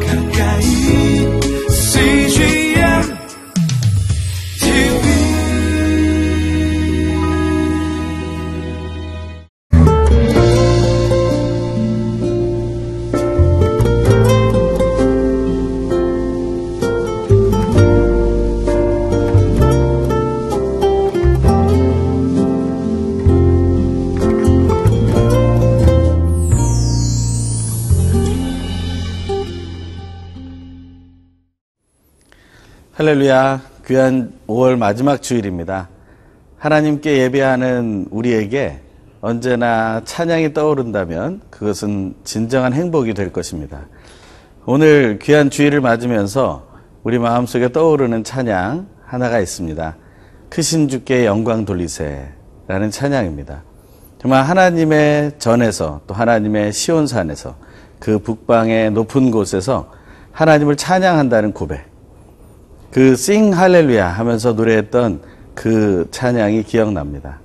가까 할렐루야. 귀한 5월 마지막 주일입니다. 하나님께 예배하는 우리에게 언제나 찬양이 떠오른다면 그것은 진정한 행복이 될 것입니다. 오늘 귀한 주일을 맞으면서 우리 마음속에 떠오르는 찬양 하나가 있습니다. 크신 주께 영광 돌리세라는 찬양입니다. 정말 하나님의 전에서 또 하나님의 시온산에서 그 북방의 높은 곳에서 하나님을 찬양한다는 고백. 그 싱 할렐루야 하면서 노래했던 그 찬양이 기억납니다.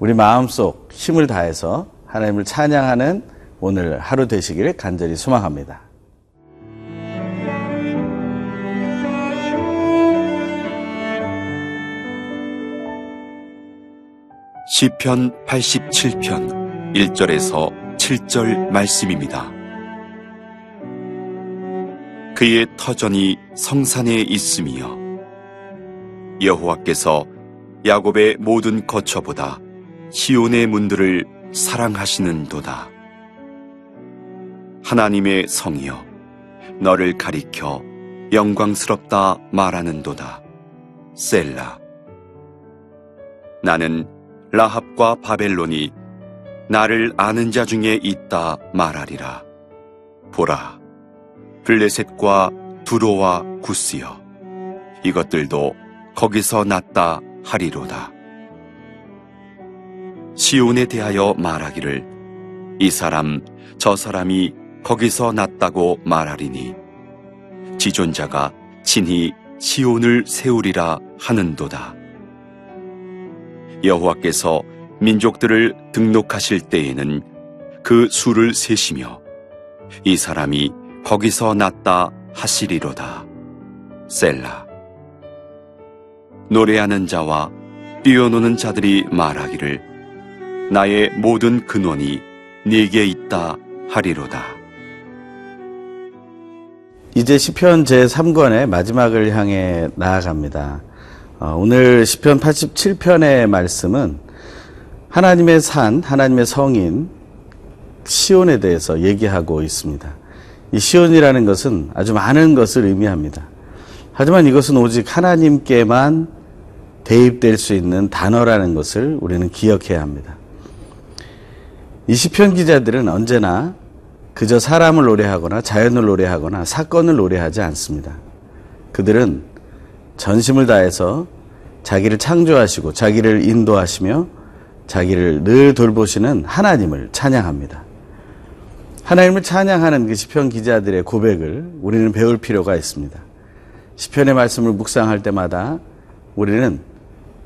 우리 마음속 힘을 다해서 하나님을 찬양하는 오늘 하루 되시기를 간절히 소망합니다. 시편 87편 1절에서 7절 말씀입니다. 그의 터전이 성산에 있으며 여호와께서 야곱의 모든 거처보다 시온의 문들을 사랑하시는도다. 하나님의 성이여 너를 가리켜 영광스럽다 말하는도다. 셀라 나는 라합과 바벨론이 나를 아는 자 중에 있다 말하리라. 보라, 블레셋과 두로와 구스여, 이것들도 거기서 났다 하리로다. 시온에 대하여 말하기를 이 사람 저 사람이 거기서 났다고 말하리니 지존자가 친히 시온을 세우리라 하는도다. 여호와께서 민족들을 등록하실 때에는 그 수를 세시며 이 사람이 거기서 났다 하시리로다. 셀라. 노래하는 자와 뛰어노는 자들이 말하기를 나의 모든 근원이 네게 있다 하리로다. 이제 시편 제3권의 마지막을 향해 나아갑니다. 어, 오늘 시편 87편의 말씀은 하나님의 산, 하나님의 성인 시온에 대해서 얘기하고 있습니다. 이 시온이라는 것은 아주 많은 것을 의미합니다. 하지만 이것은 오직 하나님께만 대입될 수 있는 단어라는 것을 우리는 기억해야 합니다. 이 시편 기자들은 언제나 그저 사람을 노래하거나 자연을 노래하거나 사건을 노래하지 않습니다. 그들은 전심을 다해서 자기를 창조하시고 자기를 인도하시며 자기를 늘 돌보시는 하나님을 찬양합니다. 하나님을 찬양하는 그 시편 기자들의 고백을 우리는 배울 필요가 있습니다. 시편의 말씀을 묵상할 때마다 우리는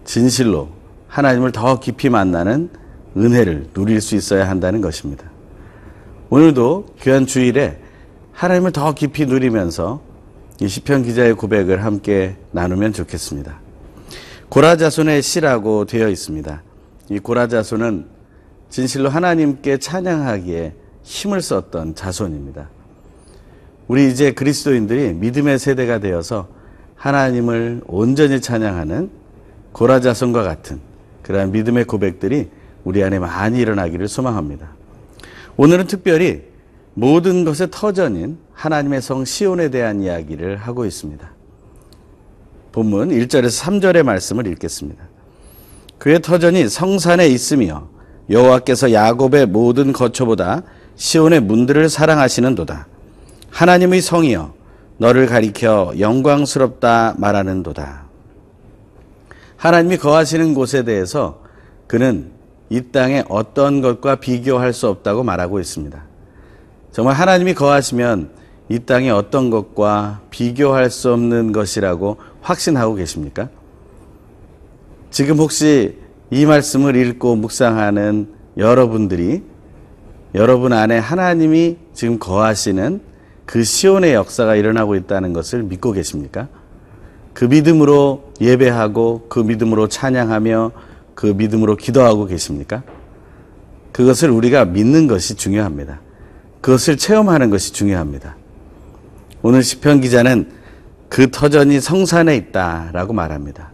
진실로 하나님을 더 깊이 만나는 은혜를 누릴 수 있어야 한다는 것입니다. 오늘도 귀한 주일에 하나님을 더 깊이 누리면서 이 시편 기자의 고백을 함께 나누면 좋겠습니다. 고라자손의 시라고 되어 있습니다. 이 고라자손은 진실로 하나님께 찬양하기에 힘을 썼던 자손입니다. 우리 이제 그리스도인들이 믿음의 세대가 되어서 하나님을 온전히 찬양하는 고라 자손과 같은 그러한 믿음의 고백들이 우리 안에 많이 일어나기를 소망합니다. 오늘은 특별히 모든 것의 터전인 하나님의 성 시온에 대한 이야기를 하고 있습니다. 본문 1절에서 3절의 말씀을 읽겠습니다. 그의 터전이 성산에 있으며 여호와께서 야곱의 모든 거처보다 시온의 문들을 사랑하시는도다. 하나님의 성이여 너를 가리켜 영광스럽다 말하는도다. 하나님이 거하시는 곳에 대해서 그는 이 땅에 어떤 것과 비교할 수 없다고 말하고 있습니다. 정말 하나님이 거하시면 이 땅에 어떤 것과 비교할 수 없는 것이라고 확신하고 계십니까? 지금 혹시 이 말씀을 읽고 묵상하는 여러분들이 여러분 안에 하나님이 지금 거하시는 그 시온의 역사가 일어나고 있다는 것을 믿고 계십니까? 그 믿음으로 예배하고 그 믿음으로 찬양하며 그 믿음으로 기도하고 계십니까? 그것을 우리가 믿는 것이 중요합니다. 그것을 체험하는 것이 중요합니다. 오늘 시편 기자는 그 터전이 성산에 있다라고 말합니다.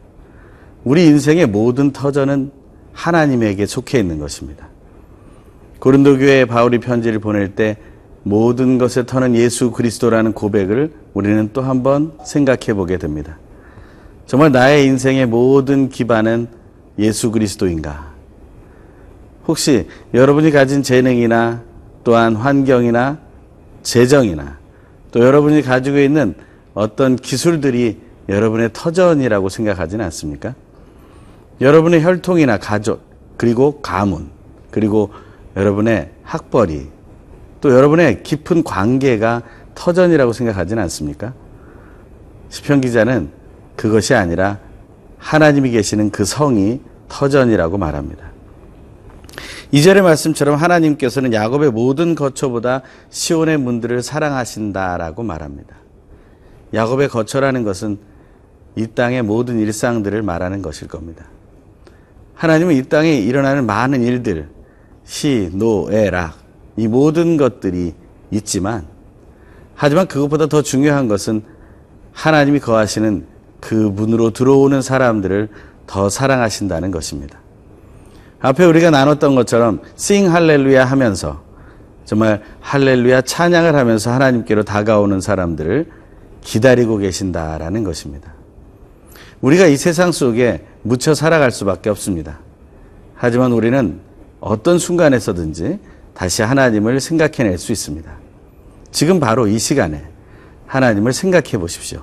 우리 인생의 모든 터전은 하나님에게 속해 있는 것입니다. 고린도 교회에 바울이 편지를 보낼 때 모든 것의 터는 예수 그리스도라는 고백을 우리는 또 한번 생각해 보게 됩니다. 정말 나의 인생의 모든 기반은 예수 그리스도인가? 혹시 여러분이 가진 재능이나 또한 환경이나 재정이나 또 여러분이 가지고 있는 어떤 기술들이 여러분의 터전이라고 생각하지는 않습니까? 여러분의 혈통이나 가족, 그리고 가문, 그리고 여러분의 학벌이, 또 여러분의 깊은 관계가 터전이라고 생각하지는 않습니까? 시편 기자는 그것이 아니라 하나님이 계시는 그 성이 터전이라고 말합니다. 이절의 말씀처럼 하나님께서는 야곱의 모든 거처보다 시온의 문들을 사랑하신다라고 말합니다. 야곱의 거처라는 것은 이 땅의 모든 일상들을 말하는 것일 겁니다. 하나님은 이 땅에 일어나는 많은 일들, 희, 노, 애, 락, 이 모든 것들이 있지만, 하지만 그것보다 더 중요한 것은 하나님이 거하시는 그 문으로 들어오는 사람들을 더 사랑하신다는 것입니다. 앞에 우리가 나눴던 것처럼 sing 할렐루야 하면서 정말 할렐루야 찬양을 하면서 하나님께로 다가오는 사람들을 기다리고 계신다라는 것입니다. 우리가 이 세상 속에 묻혀 살아갈 수밖에 없습니다. 하지만 우리는 어떤 순간에서든지 다시 하나님을 생각해낼 수 있습니다. 지금 바로 이 시간에 하나님을 생각해 보십시오.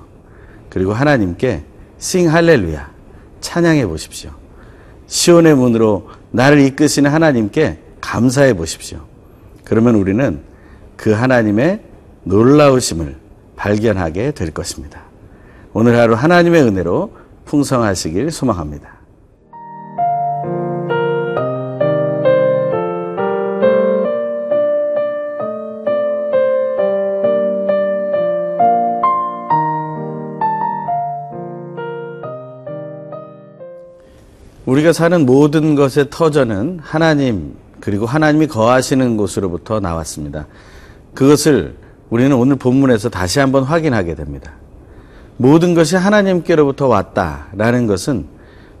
그리고 하나님께 싱 할렐루야 찬양해 보십시오. 시온의 문으로 나를 이끄시는 하나님께 감사해 보십시오. 그러면 우리는 그 하나님의 놀라우심을 발견하게 될 것입니다. 오늘 하루 하나님의 은혜로 풍성하시길 소망합니다. 우리가 사는 모든 것의 터전은 하나님 그리고 하나님이 거하시는 곳으로부터 나왔습니다. 그것을 우리는 오늘 본문에서 다시 한번 확인하게 됩니다. 모든 것이 하나님께로부터 왔다라는 것은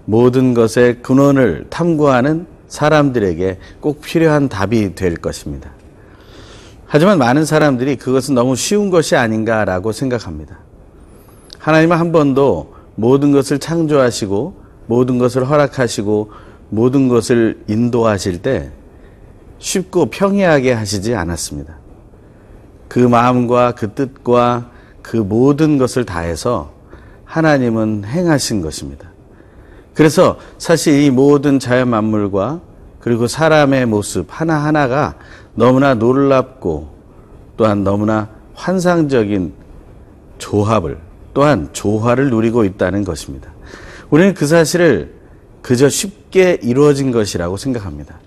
모든 것의 근원을 탐구하는 사람들에게 꼭 필요한 답이 될 것입니다. 하지만 많은 사람들이 그것은 너무 쉬운 것이 아닌가라고 생각합니다. 하나님은 한 번도 모든 것을 창조하시고 모든 것을 허락하시고 모든 것을 인도하실 때 쉽고 평이하게 하시지 않았습니다. 그 마음과 그 뜻과 그 모든 것을 다해서 하나님은 행하신 것입니다. 그래서 사실 이 모든 자연 만물과 그리고 사람의 모습 하나하나가 너무나 놀랍고 또한 너무나 환상적인 조합을 또한 조화를 누리고 있다는 것입니다. 우리는 그 사실을 그저 쉽게 이루어진 것이라고 생각합니다.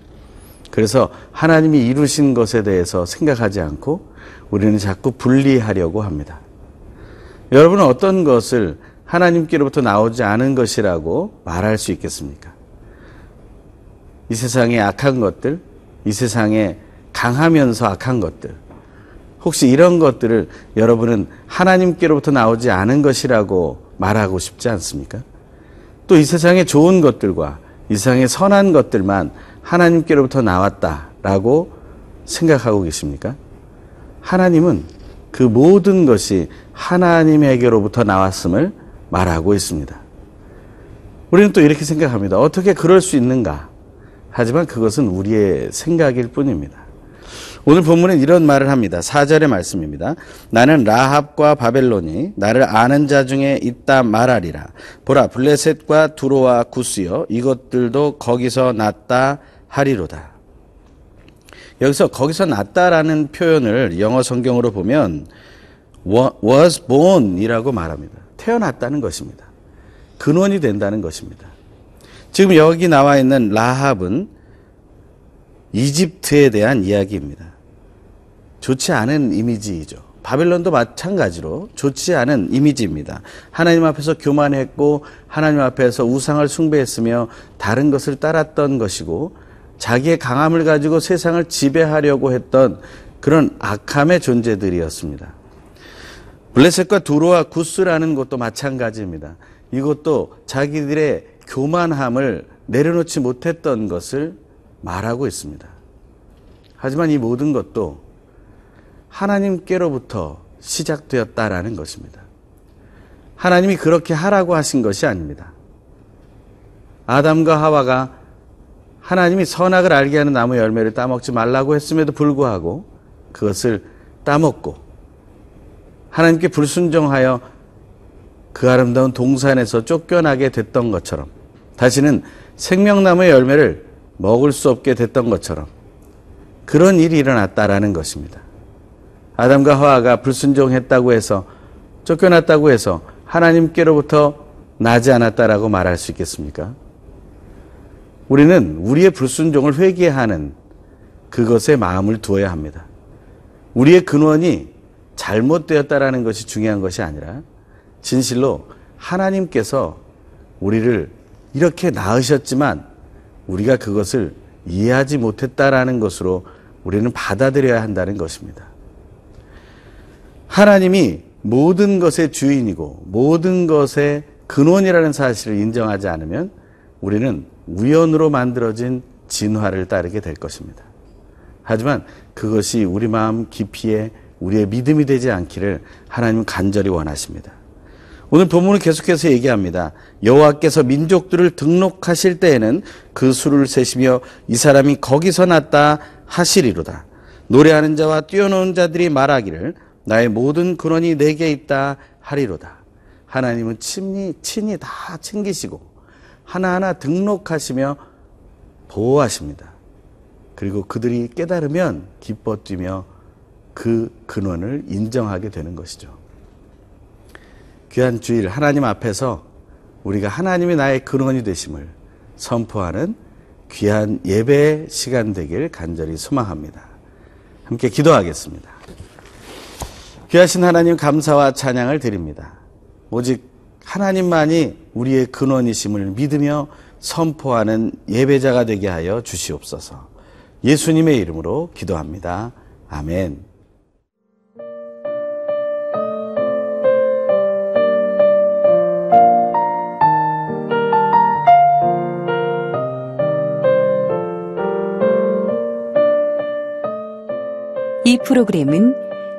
그래서 하나님이 이루신 것에 대해서 생각하지 않고 우리는 자꾸 분리하려고 합니다. 여러분은 어떤 것을 하나님께로부터 나오지 않은 것이라고 말할 수 있겠습니까? 이 세상의 악한 것들, 이 세상에 강하면서 악한 것들, 혹시 이런 것들을 여러분은 하나님께로부터 나오지 않은 것이라고 말하고 싶지 않습니까? 또 이 세상의 좋은 것들과 이 세상의 선한 것들만 하나님께로부터 나왔다라고 생각하고 계십니까? 하나님은 그 모든 것이 하나님에게로부터 나왔음을 말하고 있습니다. 우리는 또 이렇게 생각합니다. 어떻게 그럴 수 있는가? 하지만 그것은 우리의 생각일 뿐입니다. 오늘 본문은 이런 말을 합니다. 4절의 말씀입니다. 나는 라합과 바벨론이 나를 아는 자 중에 있다 말하리라. 보라 블레셋과 두로와 구스여 이것들도 거기서 났다 하리로다. 여기서 거기서 났다라는 표현을 영어 성경으로 보면 was born이라고 말합니다. 태어났다는 것입니다. 근원이 된다는 것입니다. 지금 여기 나와 있는 라합은 이집트에 대한 이야기입니다. 좋지 않은 이미지이죠. 바벨론도 마찬가지로 좋지 않은 이미지입니다. 하나님 앞에서 교만했고 하나님 앞에서 우상을 숭배했으며 다른 것을 따랐던 것이고 자기의 강함을 가지고 세상을 지배하려고 했던 그런 악함의 존재들이었습니다. 블레셋과 두로와 구스라는 것도 마찬가지입니다. 이것도 자기들의 교만함을 내려놓지 못했던 것을 말하고 있습니다. 하지만 이 모든 것도 하나님께로부터 시작되었다라는 것입니다. 하나님이 그렇게 하라고 하신 것이 아닙니다. 아담과 하와가 하나님이 선악을 알게 하는 나무 열매를 따먹지 말라고 했음에도 불구하고 그것을 따먹고 하나님께 불순종하여 그 아름다운 동산에서 쫓겨나게 됐던 것처럼 다시는 생명나무의 열매를 먹을 수 없게 됐던 것처럼 그런 일이 일어났다라는 것입니다. 아담과 하와가 불순종했다고 해서 쫓겨났다고 해서 하나님께로부터 나지 않았다라고 말할 수 있겠습니까? 우리는 우리의 불순종을 회개하는 그것에 마음을 두어야 합니다. 우리의 근원이 잘못되었다라는 것이 중요한 것이 아니라 진실로 하나님께서 우리를 이렇게 낳으셨지만 우리가 그것을 이해하지 못했다라는 것으로 우리는 받아들여야 한다는 것입니다. 하나님이 모든 것의 주인이고 모든 것의 근원이라는 사실을 인정하지 않으면 우리는 우연으로 만들어진 진화를 따르게 될 것입니다. 하지만 그것이 우리 마음 깊이에 우리의 믿음이 되지 않기를 하나님은 간절히 원하십니다. 오늘 본문을 계속해서 얘기합니다. 여호와께서 민족들을 등록하실 때에는 그 수를 세시며 이 사람이 거기서 났다 하시리로다. 노래하는 자와 뛰어노는 자들이 말하기를 나의 모든 근원이 내게 있다 하리로다. 하나님은 친히 친히 다 챙기시고 하나하나 등록하시며 보호하십니다. 그리고 그들이 깨달으면 기뻐 뛰며 그 근원을 인정하게 되는 것이죠. 귀한 주일 하나님 앞에서 우리가 하나님이 나의 근원이 되심을 선포하는 귀한 예배 시간 되길 간절히 소망합니다. 함께 기도하겠습니다. 귀하신 하나님 감사와 찬양을 드립니다. 오직 하나님만이 우리의 근원이심을 믿으며 선포하는 예배자가 되게 하여 주시옵소서. 예수님의 이름으로 기도합니다. 아멘. 이 프로그램은